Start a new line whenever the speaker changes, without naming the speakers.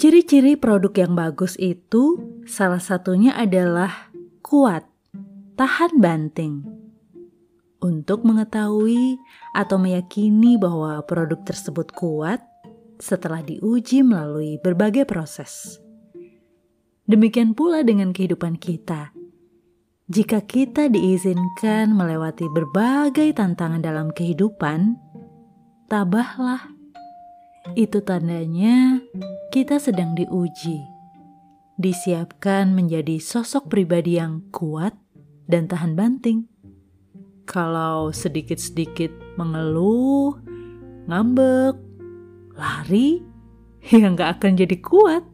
Ciri-ciri produk yang bagus itu salah satunya adalah kuat, tahan banting. Untuk mengetahui atau meyakini bahwa produk tersebut kuat setelah diuji melalui berbagai proses. Demikian pula dengan kehidupan kita. Jika kita diizinkan melewati berbagai tantangan dalam kehidupan, tabahlah. Itu tandanya kita sedang diuji, disiapkan menjadi sosok pribadi yang kuat dan tahan banting. Kalau sedikit-sedikit mengeluh, ngambek, lari, ya nggak akan jadi kuat.